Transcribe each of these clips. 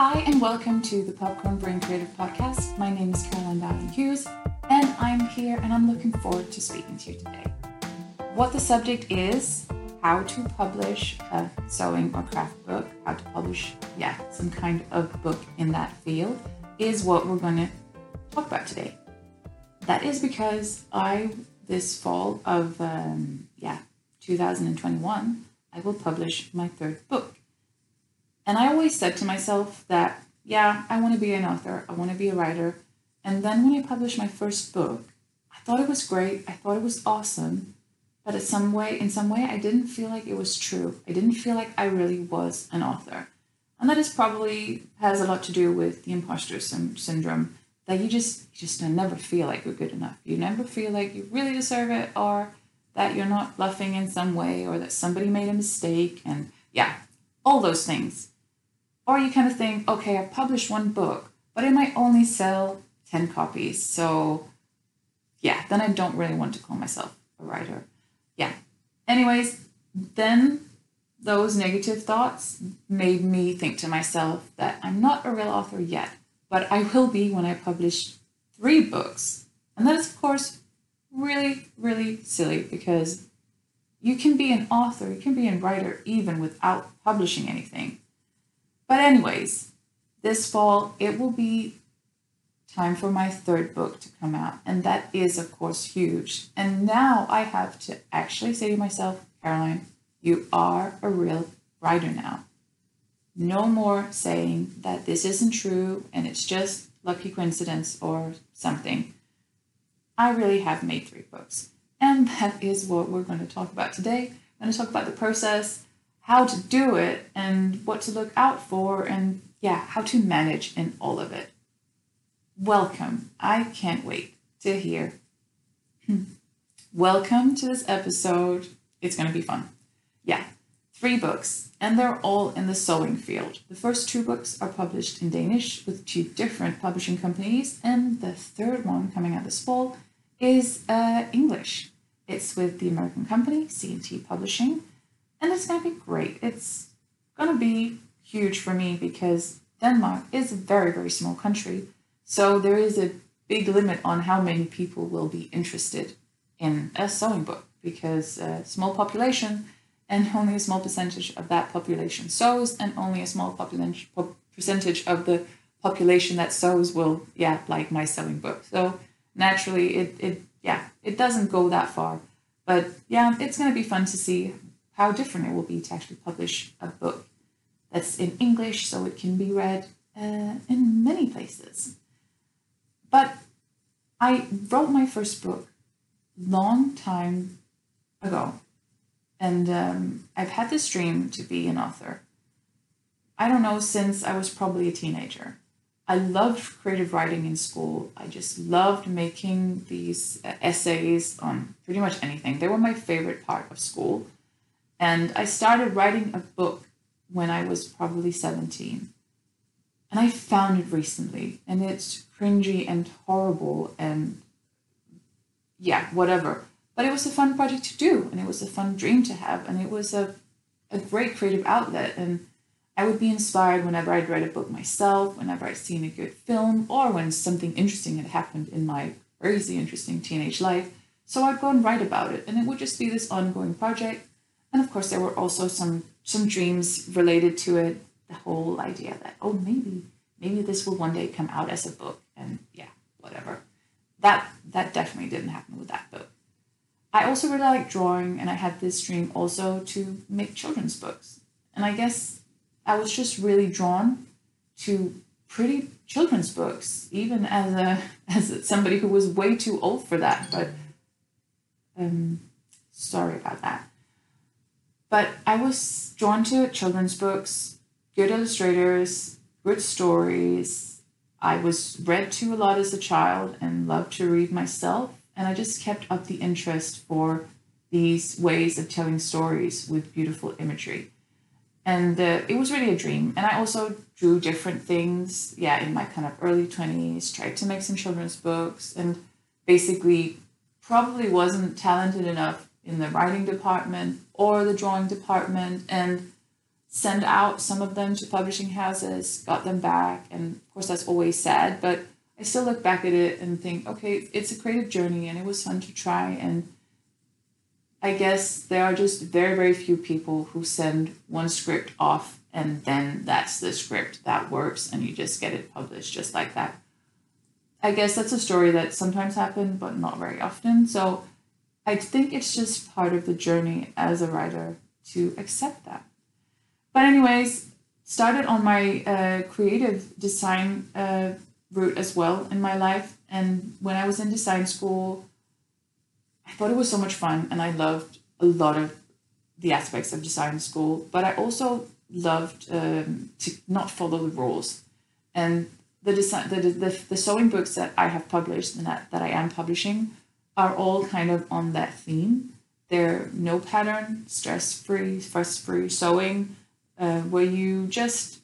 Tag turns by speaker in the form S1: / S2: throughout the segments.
S1: Hi, and welcome to the Popcorn Brain Creative Podcast. My name is Karoline Dowling Hughes, and I'm here and I'm looking forward to speaking to you today. What the subject is how to publish a sewing or craft book, how to publish, yeah, some kind of book in that field is what we're going to talk about today. That is because I, this fall of, um, yeah, 2021, I will publish my third book. And I always said to myself that, yeah, I want to be an author, I want to be a writer. And then when I published my first book, I thought it was great, I thought it was awesome, but in some way, in some way, I didn't feel like it was true. I didn't feel like I really was an author. And that is probably has a lot to do with the imposter syndrome that you just you just never feel like you're good enough. You never feel like you really deserve it or that you're not bluffing in some way or that somebody made a mistake and yeah, all those things. Or you kind of think, okay, I published one book, but it might only sell 10 copies. So yeah, then I don't really want to call myself a writer. Yeah. Anyways, then those negative thoughts made me think to myself that I'm not a real author yet, but I will be when I publish three books. And that is, of course, really, really silly because you can be an author, you can be a writer even without publishing anything. But, anyways, this fall it will be time for my third book to come out, and that is, of course, huge. And now I have to actually say to myself, Karoline, you are a real writer now. No more saying that this isn't true and it's just lucky coincidence or something. I really have made three books. And that is what we're going to talk about today. I'm going to talk about the process, how to do it, and what to look out for, and yeah, how to manage in all of it. Welcome. I can't wait to hear. Welcome to this episode. It's going to be fun. Yeah, three books, and they're all in the sewing field. The first two books are published in Danish with two different publishing companies, and the third one coming out this fall is uh, English. It's with the American company, C&T Publishing, and it's going to be great. It's going to be huge for me because Denmark is a very, very small country. So there is a big limit on how many people will be interested in a sewing book because a small population and only a small percentage of that population sews, and only a small population percentage of the population that sews will, yeah, like my sewing book. So naturally, it, it yeah, it doesn't go that far. But yeah, it's going to be fun to see how different it will be to actually publish a book that's in English so it can be read uh, in many places. But I wrote my first book long time ago and um, I've had this dream to be an author. I don't know, since I was probably a teenager. I loved creative writing in school. I just loved making these uh, essays on pretty much anything. They were my favorite part of school. And I started writing a book when I was probably 17. And I found it recently, and it's cringy and horrible and yeah, whatever. But it was a fun project to do, and it was a fun dream to have, and it was a, a great creative outlet. And I would be inspired whenever I'd read a book myself, whenever I'd seen a good film, or when something interesting had happened in my crazy interesting teenage life. So I'd go and write about it, and it would just be this ongoing project. And of course, there were also some some dreams related to it. The whole idea that oh maybe maybe this will one day come out as a book, and yeah, whatever. That that definitely didn't happen with that book. I also really like drawing, and I had this dream also to make children's books. And I guess I was just really drawn to pretty children's books, even as a as somebody who was way too old for that. But um, sorry about that. But I was drawn to children's books, good illustrators, good stories. I was read to a lot as a child and loved to read myself and I just kept up the interest for these ways of telling stories with beautiful imagery. And uh, it was really a dream. And I also drew different things, yeah, in my kind of early 20s, tried to make some children's books, and basically probably wasn't talented enough in the writing department or the drawing department. And send out some of them to publishing houses, got them back, and of course that's always sad, but I still look back at it and think, okay, it's a creative journey and it was fun to try. And I guess there are just very, very few people who send one script off and then that's the script that works and you just get it published just like that. I guess that's a story that sometimes happens, but not very often. So I think it's just part of the journey as a writer to accept that. But, anyways, started on my uh, creative design uh, route as well in my life. And when I was in design school, I thought it was so much fun and I loved a lot of the aspects of design school, but I also loved um, to not follow the rules. And the design, the, the, the sewing books that I have published and that, that I am publishing are all kind of on that theme. They're no pattern, stress free, fuss free sewing, uh, where you just,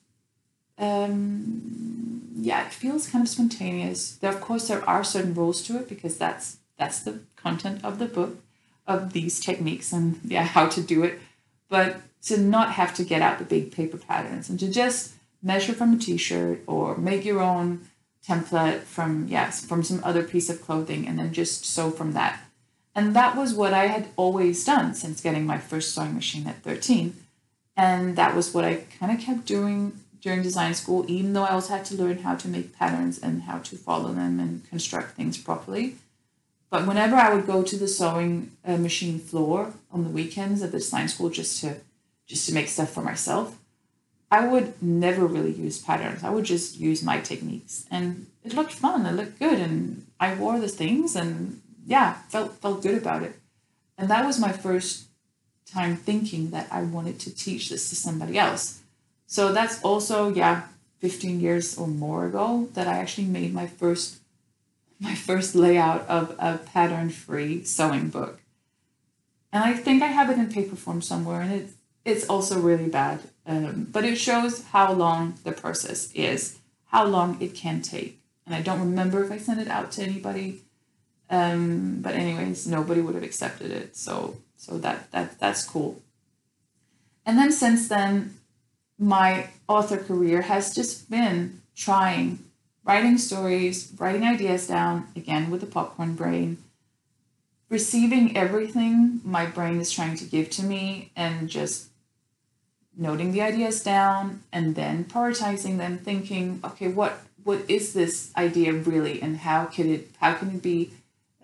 S1: um, yeah, it feels kind of spontaneous. There, of course, there are certain rules to it because that's that's the content of the book, of these techniques and yeah, how to do it. But to not have to get out the big paper patterns and to just measure from a t-shirt or make your own template from yes from some other piece of clothing and then just sew from that. And that was what i had always done since getting my first sewing machine at 13 and that was what i kind of kept doing during design school even though i also had to learn how to make patterns and how to follow them and construct things properly. But whenever i would go to the sewing uh, machine floor on the weekends at the design school just to just to make stuff for myself I would never really use patterns. I would just use my techniques, and it looked fun. It looked good, and I wore the things, and yeah, felt felt good about it. And that was my first time thinking that I wanted to teach this to somebody else. So that's also yeah, fifteen years or more ago that I actually made my first my first layout of a pattern free sewing book. And I think I have it in paper form somewhere, and it it's also really bad. Um, but it shows how long the process is, how long it can take. And I don't remember if I sent it out to anybody. Um, but anyways, nobody would have accepted it. So so that that that's cool. And then since then, my author career has just been trying, writing stories, writing ideas down, again with the popcorn brain, receiving everything my brain is trying to give to me and just noting the ideas down and then prioritizing them thinking okay what what is this idea really and how can it how can it be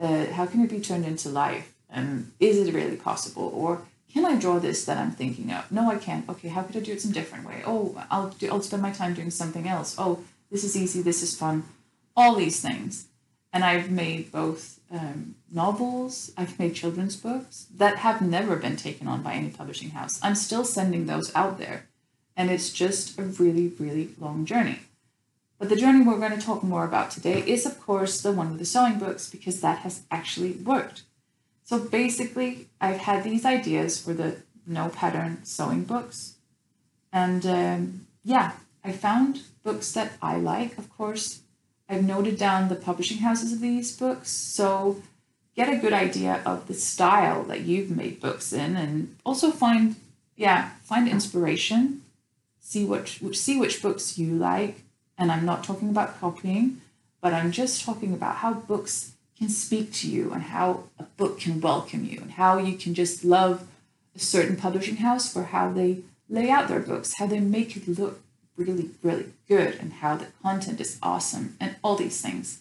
S1: uh, how can it be turned into life? And is it really possible? Or can i draw this that i'm thinking of? No i can't. Okay how could i do it some different way? Oh i'll do, i'll spend my time doing something else. Oh this is easy. This is fun. All these things. And i've made both um, novels, I've made children's books that have never been taken on by any publishing house. I'm still sending those out there, and it's just a really, really long journey. But the journey we're going to talk more about today is, of course, the one with the sewing books because that has actually worked. So basically, I've had these ideas for the no pattern sewing books, and um, yeah, I found books that I like, of course, I've noted down the publishing houses of these books, so get a good idea of the style that you've made books in, and also find, yeah, find inspiration. See which, which see which books you like, and I'm not talking about copying, but I'm just talking about how books can speak to you and how a book can welcome you and how you can just love a certain publishing house for how they lay out their books, how they make it look really, really good and how the content is awesome and all these things.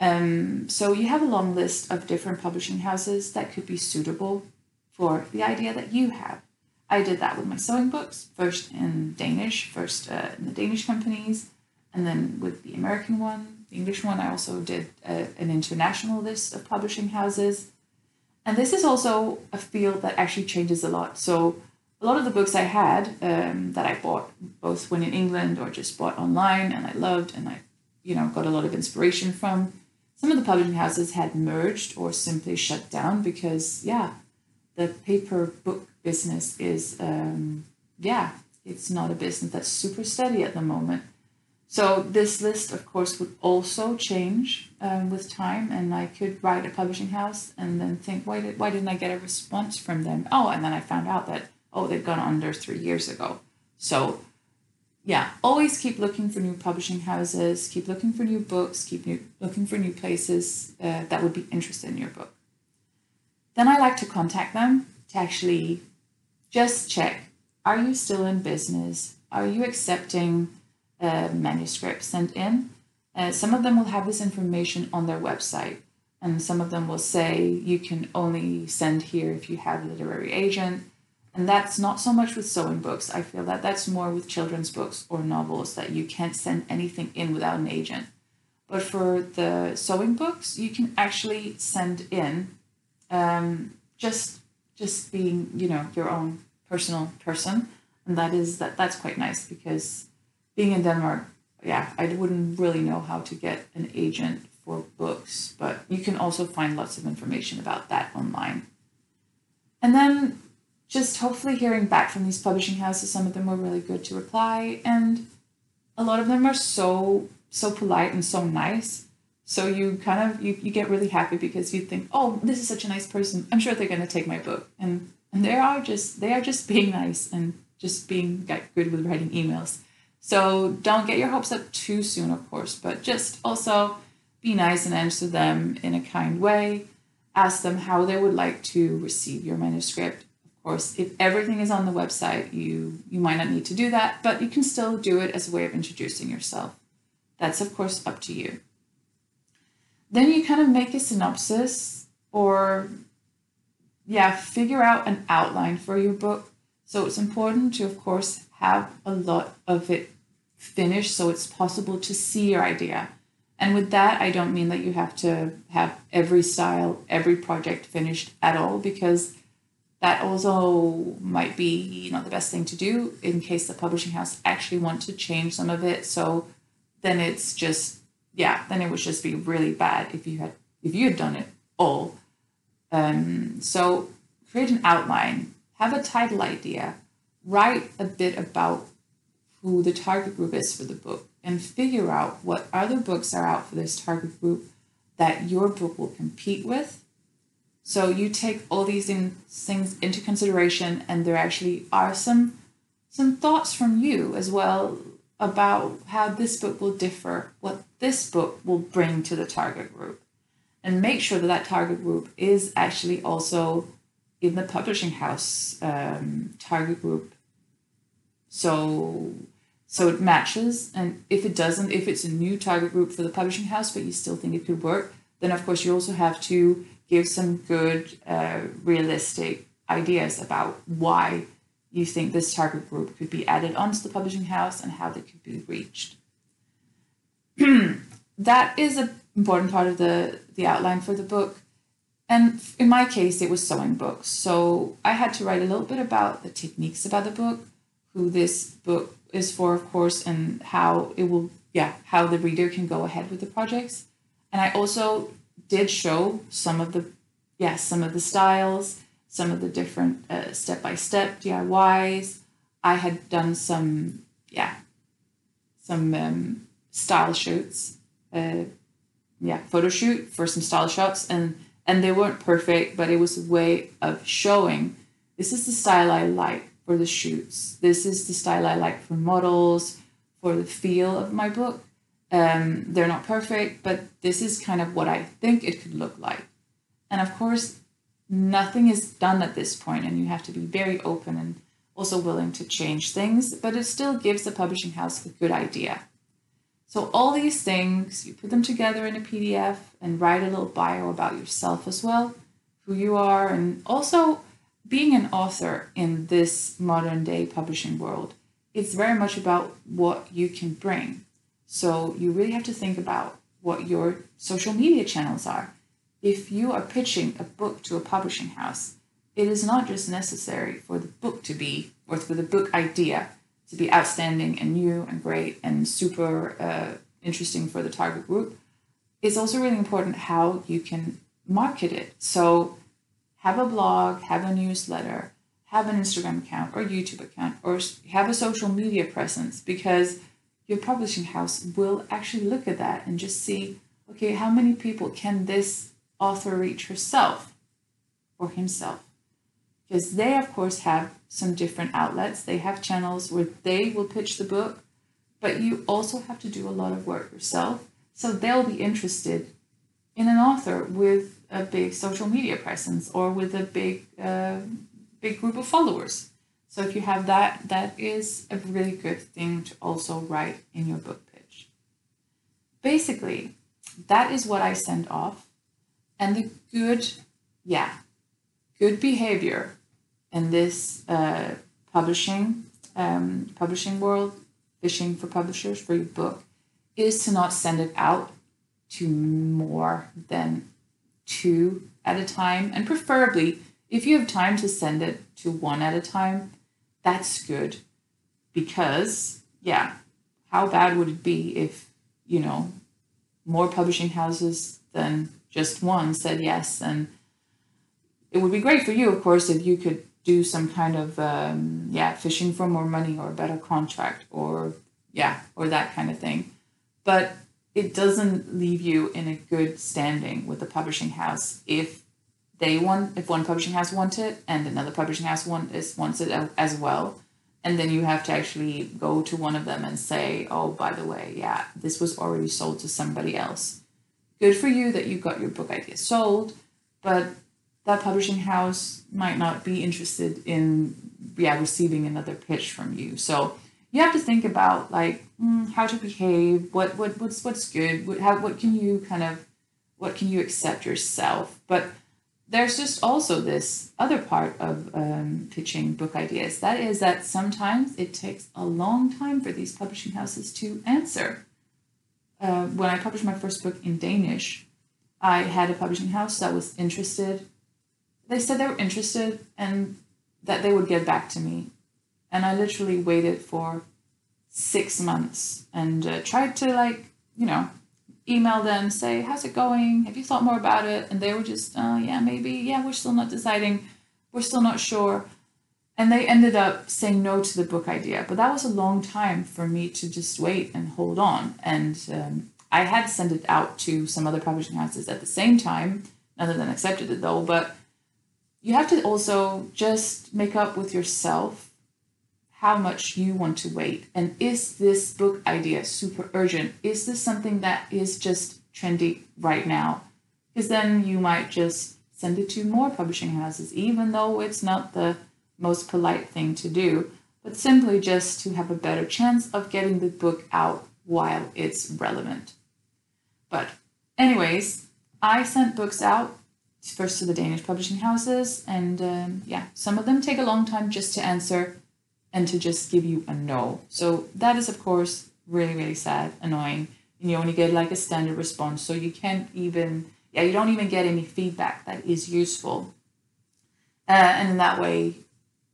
S1: Um, so you have a long list of different publishing houses that could be suitable for the idea that you have. I did that with my sewing books, first in Danish, first uh, in the Danish companies, and then with the American one, the English one, I also did a, uh, an international list of publishing houses. And this is also a field that actually changes a lot. So a lot of the books I had um, that I bought both when in England or just bought online and I loved and I, you know, got a lot of inspiration from. Some of the publishing houses had merged or simply shut down because, yeah, the paper book business is, um, yeah, it's not a business that's super steady at the moment. So this list, of course, would also change um, with time, and I could write a publishing house and then think, why did why didn't I get a response from them? Oh, and then I found out that oh, they've gone under three years ago. So, yeah, always keep looking for new publishing houses, keep looking for new books, keep new, looking for new places uh, that would be interested in your book. Then I like to contact them to actually just check are you still in business? Are you accepting uh, manuscripts sent in? Uh, some of them will have this information on their website, and some of them will say you can only send here if you have a literary agent. And that's not so much with sewing books. I feel that that's more with children's books or novels that you can't send anything in without an agent. But for the sewing books, you can actually send in um, just just being you know your own personal person, and that is that that's quite nice because being in Denmark, yeah, I wouldn't really know how to get an agent for books, but you can also find lots of information about that online. And then just hopefully hearing back from these publishing houses, some of them were really good to reply, and a lot of them are so so polite and so nice. So you kind of you, you get really happy because you think, oh, this is such a nice person. I'm sure they're gonna take my book. And and they are just they are just being nice and just being good with writing emails. So don't get your hopes up too soon, of course, but just also be nice and answer them in a kind way. Ask them how they would like to receive your manuscript. Course, if everything is on the website, you you might not need to do that, but you can still do it as a way of introducing yourself. That's of course up to you. Then you kind of make a synopsis or yeah, figure out an outline for your book. So it's important to, of course, have a lot of it finished so it's possible to see your idea. And with that, I don't mean that you have to have every style, every project finished at all, because that also might be not the best thing to do in case the publishing house actually want to change some of it. So then it's just, yeah, then it would just be really bad if you had if you had done it all um, so create an outline, have a title idea, write a bit about who the target group is for the book, and figure out what other books are out for this target group that your book will compete with. So you take all these in, things into consideration, and there actually are some some thoughts from you as well about how this book will differ, what this book will bring to the target group and make sure that that target group is actually also in the publishing house um, target group. So so it matches, and if it doesn't, if it's a new target group for the publishing house, but you still think it could work, then of course you also have to give some good, uh, realistic ideas about why you think this target group could be added onto the publishing house and how they could be reached. that is an important part of the the outline for the book. And in my case, it was sewing books. So I had to write a little bit about the techniques about the book, who this book is for, of course, and how it will, yeah, how the reader can go ahead with the projects. And I also did show some of the, yeah, some of the styles, some of the different step by step DIYs. I had done some, yeah, some um, style shoots. Uh, yeah photo shoot for some style shots and and they weren't perfect but it was a way of showing this is the style i like for the shoots this is the style i like for models for the feel of my book um, they're not perfect but this is kind of what i think it could look like and of course nothing is done at this point and you have to be very open and also willing to change things but it still gives the publishing house a good idea so all these things, you put them together in a PDF and write a little bio about yourself as well, who you are, and also being an author in this modern day publishing world. It's very much about what you can bring. So you really have to think about what your social media channels are. If you are pitching a book to a publishing house, it is not just necessary for the book to be, or for the book idea to be outstanding and new and great and super uh, interesting for the target group, it's also really important how you can market it. So have a blog, have a newsletter, have an Instagram account or YouTube account, or have a social media presence because your publishing house will actually look at that and just see, okay, how many people can this author reach herself or himself? because they, of course, have some different outlets. They have channels where they will pitch the book, but you also have to do a lot of work yourself. So they'll be interested in an author with a big social media presence or with a big, uh, big group of followers. So if you have that, that is a really good thing to also write in your book pitch. Basically, that is what I send off. And the good, yeah, good behavior in this uh, publishing um, publishing world, fishing for publishers for your book, is to not send it out to more than two at a time, and preferably if you have time to send it to one at a time, that's good because yeah, how bad would it be if you know more publishing houses than just one said yes? And it would be great for you of course if you could do some kind of um, yeah fishing for more money or a better contract or yeah or that kind of thing. But it doesn't leave you in a good standing with the publishing house if they want if one publishing house wants it and another publishing house want, is, wants it as well. And then you have to actually go to one of them and say oh by the way yeah this was already sold to somebody else. Good for you that you got your book idea sold but that publishing house might not be interested in yeah receiving another pitch from you. So you have to think about like mm, how to behave what what what's what's good what how what can you kind of what can you accept yourself? But there's just also this other part of um, pitching book ideas. That is that sometimes it takes a long time for these publishing houses to answer. Uh, when i published my first book in danish i had a publishing house that was interested. They said they were interested and that they would get back to me. And I literally waited for six months and uh, tried to, like, you know, email them, say, how's it going? Have you thought more about it? And they were just, oh, yeah, maybe. Yeah, we're still not deciding. We're still not sure. And they ended up saying no to the book idea. But that was a long time for me to just wait and hold on. And um, I had sent it out to some other publishing houses at the same time. Of them accepted it though. But you have to also just make up with yourself how much you want to wait. And is this book idea super urgent? Is this something that is just trendy right now? Because then you might just send it to more publishing houses, even though it's not the most polite thing to do, but simply just to have a better chance of getting the book out while it's relevant. But, anyways, I sent books out first to the Danish publishing houses, and um, yeah, some of them take a long time just to answer and to just give you a no. So that is, of course, really, really sad, annoying. And you only get like a standard response, so you can't even, yeah, you don't even get any feedback that is useful. Uh, and in that way,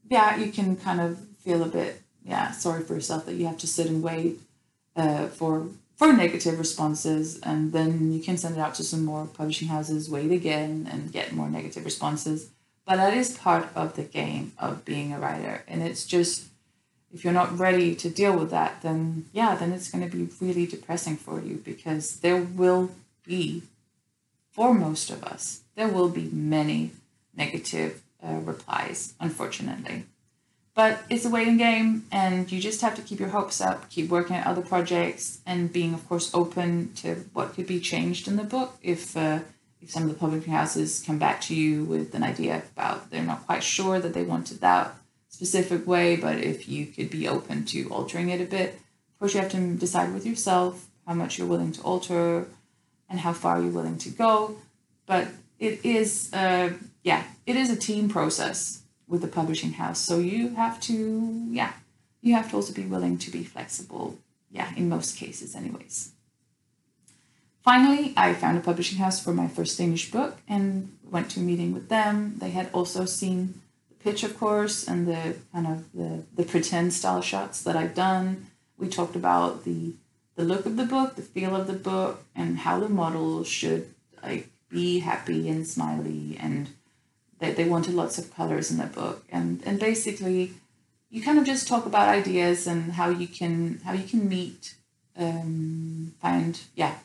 S1: yeah, you can kind of feel a bit, yeah, sorry for yourself that you have to sit and wait uh, for for negative responses and then you can send it out to some more publishing houses wait again and get more negative responses but that is part of the game of being a writer. And it's just if you're not ready to deal with that then yeah then it's going to be really depressing for you because there will be for most of us there will be many negative uh, replies unfortunately. But it's a waiting game, and you just have to keep your hopes up, keep working at other projects, and being, of course, open to what could be changed in the book if uh, if some of the publishing houses come back to you with an idea about they're not quite sure that they want it that specific way, but if you could be open to altering it a bit. Of course, you have to decide with yourself how much you're willing to alter and how far you're willing to go. But it is, uh, yeah, it is a team process with the publishing house. So you have to, yeah, you have to also be willing to be flexible. Yeah, in most cases, anyways. Finally, I found a publishing house for my first Danish book and went to a meeting with them. They had also seen the pitch, of course, and the kind of the, the pretend style shots that I've done. We talked about the the look of the book, the feel of the book, and how the model should like be happy and smiley and they, they wanted lots of colors in the book and and basically you kind of just talk about ideas and how you can how you can meet um, find yeah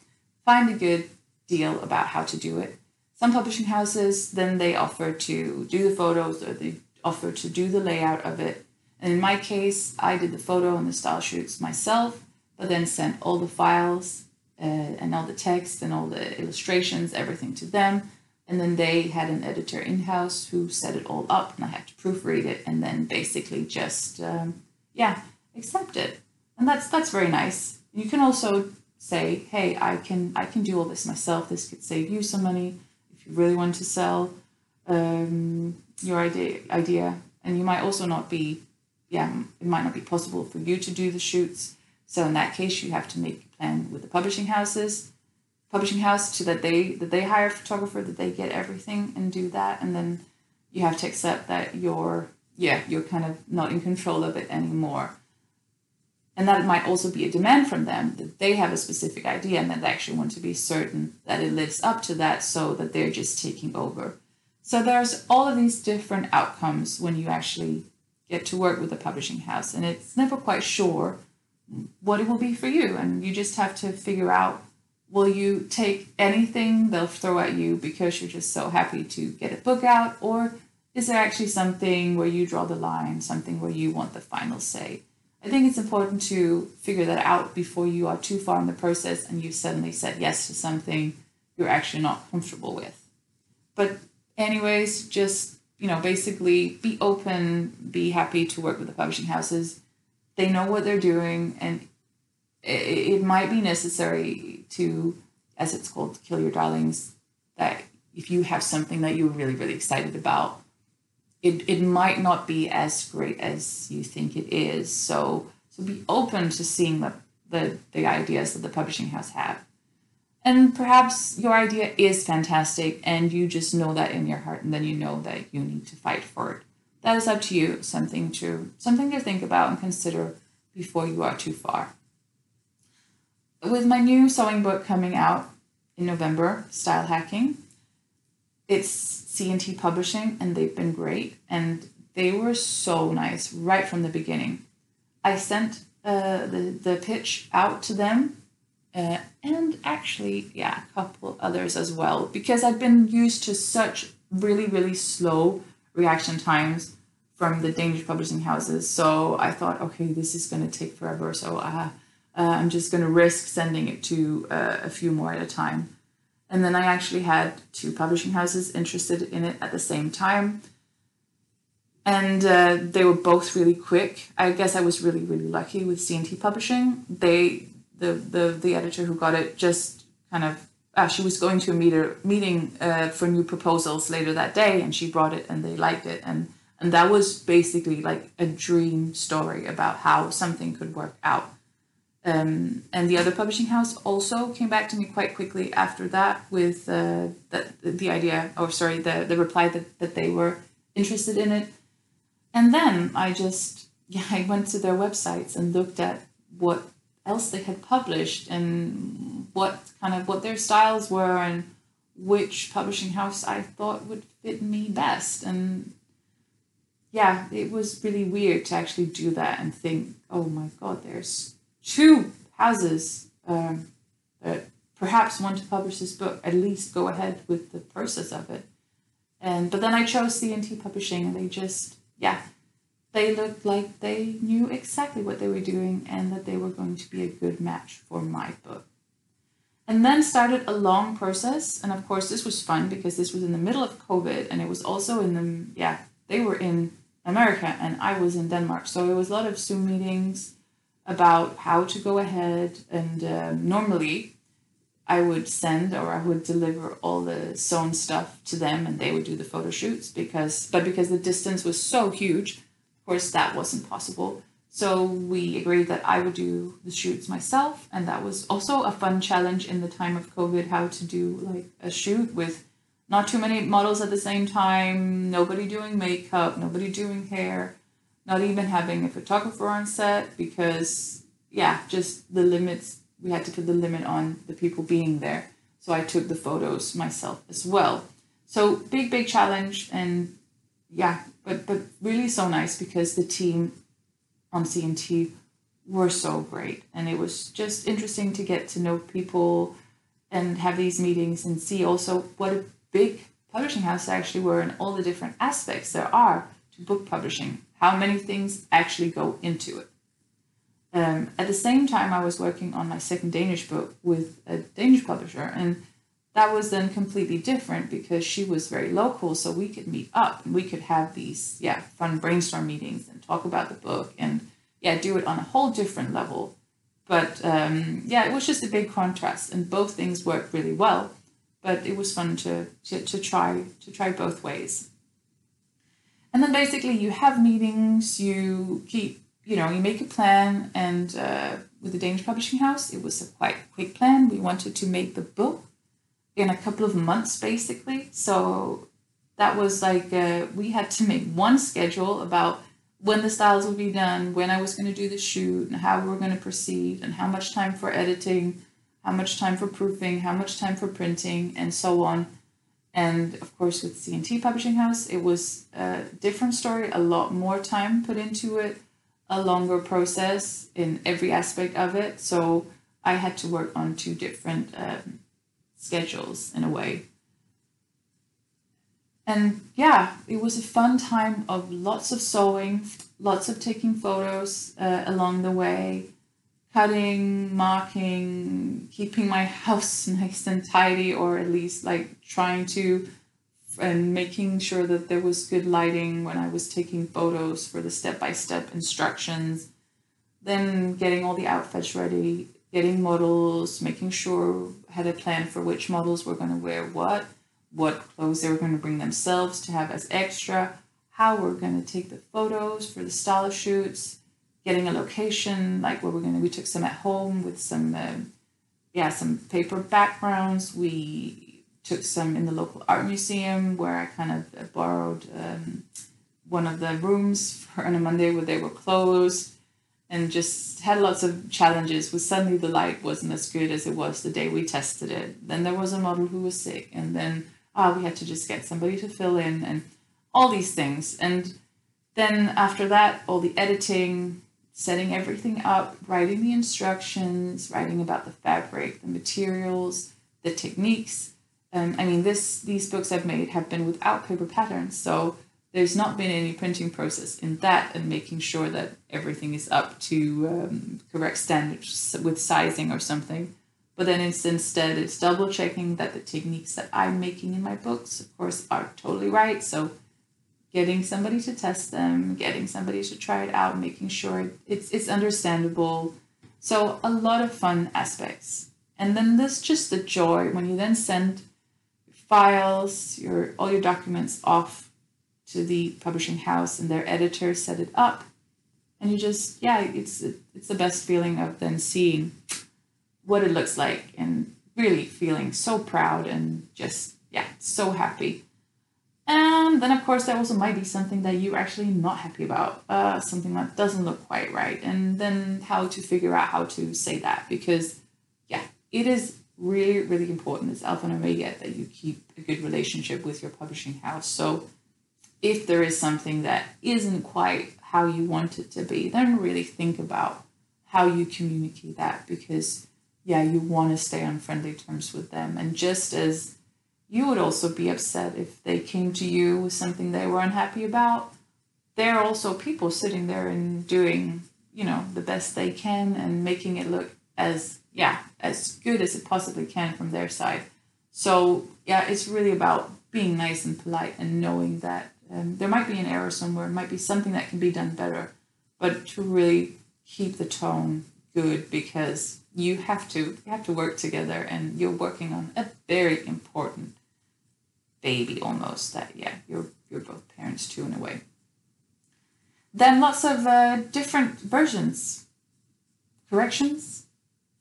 S1: find a good deal about how to do it some publishing houses then they offer to do the photos or they offer to do the layout of it. And in my case, I did the photo and the style shoots myself, but then sent all the files uh, and all the text and all the illustrations, everything to them. And then they had an editor in house who set it all up, and I had to proofread it and then basically just, um, yeah, accept it. And that's that's very nice. You can also say, hey, I can I can do all this myself. This could save you some money if you really want to sell um, your idea idea. And you might also not be, yeah, it might not be possible for you to do the shoots. So in that case, you have to make a plan with the publishing houses, publishing house, to that they that they hire a photographer, that they get everything and do that, and then you have to accept that you're yeah you're kind of not in control of it anymore and that might also be a demand from them that they have a specific idea and that they actually want to be certain that it lives up to that so that they're just taking over. So there's all of these different outcomes when you actually get to work with a publishing house and it's never quite sure what it will be for you and you just have to figure out will you take anything they'll throw at you because you're just so happy to get a book out or is there actually something where you draw the line something where you want the final say I think it's important to figure that out before you are too far in the process and you suddenly said yes to something you're actually not comfortable with. But, anyways, just, you know, basically be open, be happy to work with the publishing houses. They know what they're doing, and it, it might be necessary to, as it's called, kill your darlings, that if you have something that you're really, really excited about, it, it might not be as great as you think it is. So so be open to seeing the, the, the ideas that the publishing house have. And perhaps your idea is fantastic and you just know that in your heart and then you know that you need to fight for it. That is up to you, something to something to think about and consider before you are too far. With my new sewing book coming out in November, Style Hacking, it's C&T Publishing, and they've been great. And they were so nice right from the beginning. I sent uh, the, the pitch out to them uh, and actually, yeah, a couple others as well, because I've been used to such really, really slow reaction times from the Danish publishing houses. So I thought, okay, this is going to take forever. So uh, uh, I'm just going to risk sending it to uh, a few more at a time. And then I actually had two publishing houses interested in it at the same time. And uh, they were both really quick. I guess I was really, really lucky with C&T Publishing. They, the, the, the editor who got it just kind of, uh, she was going to a meter, meeting uh, for new proposals later that day and she brought it and they liked it. And, and that was basically like a dream story about how something could work out. Um, and the other publishing house also came back to me quite quickly after that with uh, the, the idea, or sorry, the, the reply that, that they were interested in it. And then I just, yeah, I went to their websites and looked at what else they had published and what kind of what their styles were and which publishing house I thought would fit me best. And yeah, it was really weird to actually do that and think, oh my God, there's two houses um, that perhaps want to publish this book at least go ahead with the process of it. And but then i chose C&T publishing and they just yeah they looked like they knew exactly what they were doing and that they were going to be a good match for my book. And then started a long process and of course this was fun because this was in the middle of covid and it was also in the yeah they were in america and i was in denmark. So it was a lot of zoom meetings about how to go ahead. And uh, normally, I would send or I would deliver all the sewn stuff to them, and they would do the photo shoots. Because, but because the distance was so huge, of course, that wasn't possible. So we agreed that I would do the shoots myself, and that was also a fun challenge in the time of COVID. How to do like a shoot with not too many models at the same time, nobody doing makeup, nobody doing hair not even having a photographer on set because yeah just the limits we had to put the limit on the people being there. So i took the photos myself as well. So big big challenge and yeah but but really so nice because the team on C&T were so great. And it was just interesting to get to know people and have these meetings and see also what a big publishing house they actually were and all the different aspects there are book publishing, how many things actually go into it. Um, at the same time, I was working on my second Danish book with a Danish publisher, and that was then completely different because she was very local, so we could meet up and we could have these yeah fun brainstorm meetings and talk about the book and yeah do it on a whole different level. But um, yeah, it was just a big contrast, and both things worked really well. But it was fun to, to, to try to try both ways. And then basically, you have meetings, you keep you know, you make a plan, and uh, with the Danish Publishing House, it was a quite quick plan. We wanted to make the book in a couple of months, basically. So that was like uh, we had to make one schedule about when the styles would be done, when I was going to do the shoot, and how we were going to proceed, and how much time for editing, how much time for proofing, how much time for printing, and so on. And of course, with C&T Publishing House, it was a different story, a lot more time put into it, a longer process in every aspect of it. So I had to work on two different um, schedules in a way. And yeah, it was a fun time of lots of sewing, lots of taking photos uh, along the way, cutting, marking, keeping my house nice and tidy, or at least like trying to, and making sure that there was good lighting when I was taking photos for the step by step instructions. Then getting all the outfits ready, getting models, making sure I had a plan for which models were going to wear what what clothes they were going to bring themselves to have as extra, how we're going to take the photos for the style shoots, getting a location like where we're going to. We took some at home with some, uh, yeah, some paper backgrounds. We took some in the local art museum where I kind of uh, borrowed um, one of the rooms for, on a Monday where they were closed and just had lots of challenges with suddenly the light wasn't as good as it was the day we tested it. Then there was a model who was sick and then ah, we had to just get somebody to fill in and all these things. And then after that, all the editing, setting everything up, writing the instructions, writing about the fabric, the materials, the techniques. Um, I mean, this these books I've made have been without paper patterns, so there's not been any printing process in that, and making sure that everything is up to um, correct standards with sizing or something. But then it's instead it's double checking that the techniques that I'm making in my books, of course, are totally right. So getting somebody to test them, getting somebody to try it out, making sure it's it's understandable. So a lot of fun aspects. And then there's just the joy when you then send files, your all your documents off to the publishing house and their editor set it up. And you just yeah, it's it's the best feeling of then seeing what it looks like and really feeling so proud and just, yeah, so happy. And then, of course, there also might be something that you're actually not happy about, uh, something that doesn't look quite right. And then how to figure out how to say that because, yeah, it is really, really important. It's alpha and omega that you keep a good relationship with your publishing house. So if there is something that isn't quite how you want it to be, then really think about how you communicate that because yeah, you want to stay on friendly terms with them. And just as you would also be upset if they came to you with something they were unhappy about, there are also people sitting there and doing, you know, the best they can and making it look as, yeah, as good as it possibly can from their side. So, yeah, it's really about being nice and polite and knowing that um, there might be an error somewhere, it might be something that can be done better, but to really keep the tone good because you have to you have to work together and you're working on a very important baby almost that yeah you're you're both parents too in a way. Then lots of uh, different versions. Corrections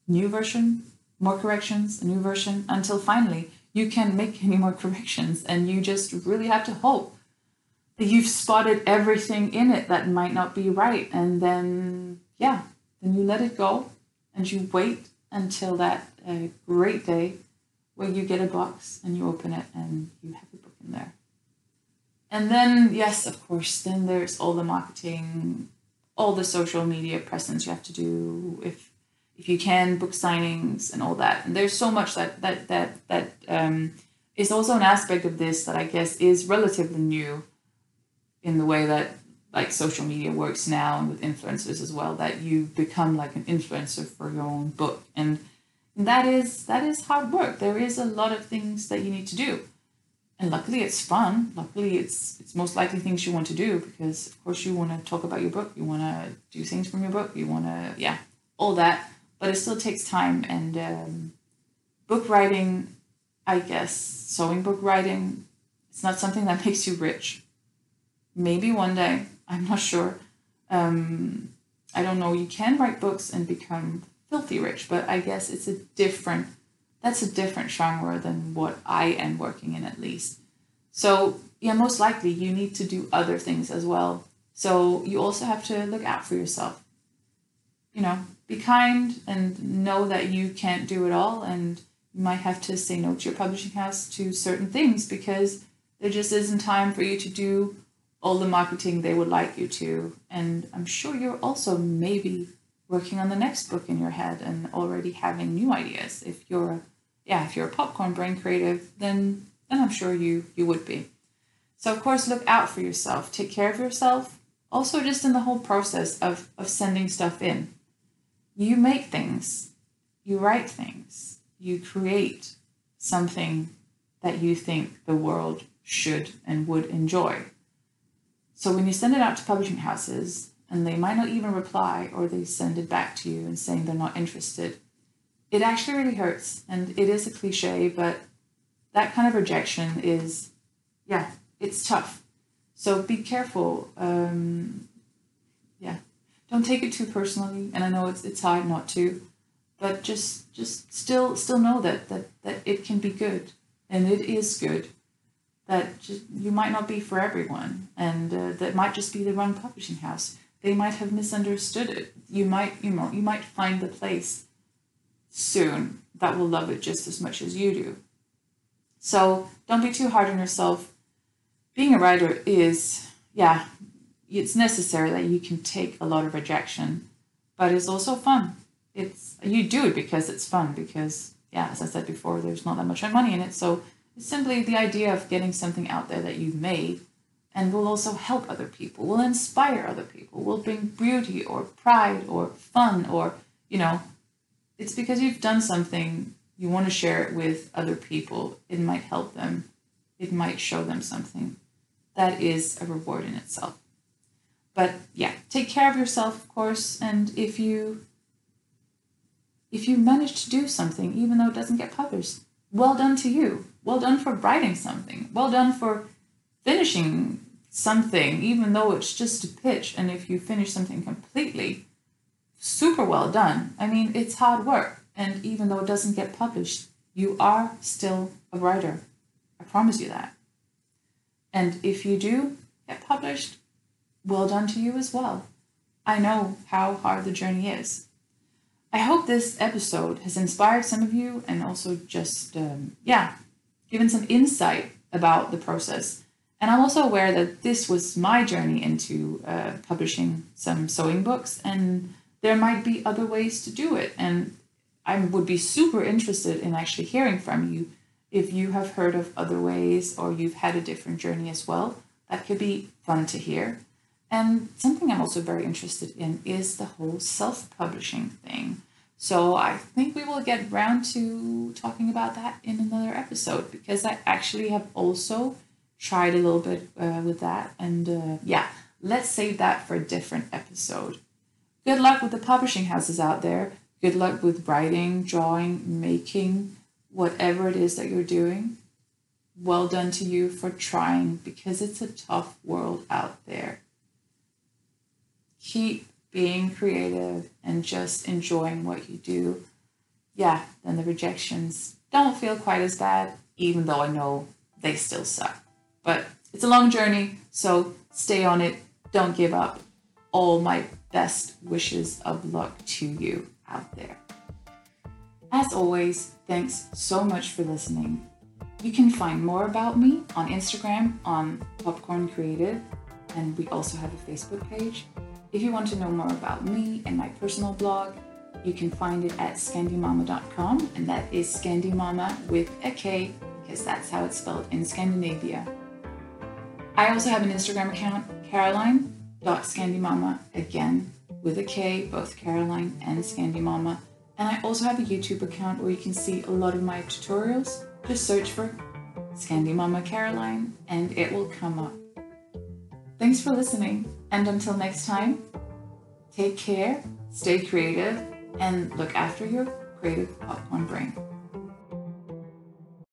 S1: new version more corrections a new version until finally you can't make any more corrections and you just really have to hope that you've spotted everything in it that might not be right and then yeah then you let it go and you wait until that uh, great day where you get a box and you open it and you have a book in there. And then, yes, of course, then there's all the marketing, all the social media presence you have to do if if you can, book signings and all that. And there's so much that that that that um, is also an aspect of this that I guess is relatively new in the way that like social media works now and with influencers as well that you become like an influencer for your own book and that is that is hard work. There is a lot of things that you need to do. And luckily it's fun. Luckily it's it's most likely things you want to do because of course you want to talk about your book. You want to do things from your book. You want to yeah all that. But it still takes time and um, book writing i guess sewing book writing it's not something that makes you rich. Maybe one day. I'm not sure. Um, i don't know. You can write books and become filthy rich but i guess it's a different that's a different genre than what i am working in at least. So yeah most likely you need to do other things as well. So you also have to look out for yourself. You know be kind and know that you can't do it all and you might have to say no to your publishing house to certain things because there just isn't time for you to do all the marketing they would like you to. And I'm sure you're also maybe working on the next book in your head and already having new ideas. If you're yeah, if you're a popcorn brain creative, then then I'm sure you you would be. So of course look out for yourself, take care of yourself. Also just in the whole process of of sending stuff in. You make things, you write things, you create something that you think the world should and would enjoy. So when you send it out to publishing houses and they might not even reply or they send it back to you and saying they're not interested, it actually really hurts. And it is a cliche, but that kind of rejection is, yeah, it's tough. So be careful. Um, yeah, don't take it too personally. And I know it's it's hard not to, but just just still still know that that that it can be good, and it is good that just, you might not be for everyone, and uh, that might just be the wrong publishing house. They might have misunderstood it. You might, you know, you might find the place soon that will love it just as much as you do. So don't be too hard on yourself. Being a writer is, yeah, it's necessary that you can take a lot of rejection, but it's also fun. It's you do it because it's fun because yeah, as I said before, there's not that much money in it, so it's simply the idea of getting something out there that you've made and will also help other people, will inspire other people, will bring beauty or pride or fun or, you know, it's because you've done something, you want to share it with other people. It might help them, it might show them something. That is a reward in itself. But yeah, take care of yourself, of course, and if you if you manage to do something, even though it doesn't get published, well done to you. Well done for writing something. Well done for finishing something, even though it's just a pitch. And if you finish something completely, super well done. I mean, it's hard work. And even though it doesn't get published, you are still a writer. I promise you that. And if you do get published, well done to you as well. I know how hard the journey is. I hope this episode has inspired some of you and also just, um, yeah, given some insight about the process. And I'm also aware that this was my journey into uh, publishing some sewing books, and there might be other ways to do it. And I would be super interested in actually hearing from you if you have heard of other ways or you've had a different journey as well. That could be fun to hear. And something I'm also very interested in is the whole self publishing thing. So I think we will get around to talking about that in another episode because I actually have also tried a little bit uh, with that. And uh, yeah, let's save that for a different episode. Good luck with the publishing houses out there. Good luck with writing, drawing, making, whatever it is that you're doing. Well done to you for trying because it's a tough world out there keep being creative and just enjoying what you do, yeah, then the rejections don't feel quite as bad, even though I know they still suck. But it's a long journey, so stay on it, don't give up. All my best wishes of luck to you out there. As always, thanks so much for listening. You can find more about me on Instagram on Popcorn Creative, and we also have a Facebook page. If you want to know more about me and my personal blog, you can find it at skandimama.com, and that is Skandimama with a K because that's how it's spelled in Scandinavia. I also have an Instagram account, karoline.skandimama again with a K, both Karoline and Skandimama. And I also have a YouTube account where you can see a lot of my tutorials. Just search for Skandimama Karoline and it will come up. Thanks for listening, and until next time, take care, stay creative, and look after your creative popcorn brain.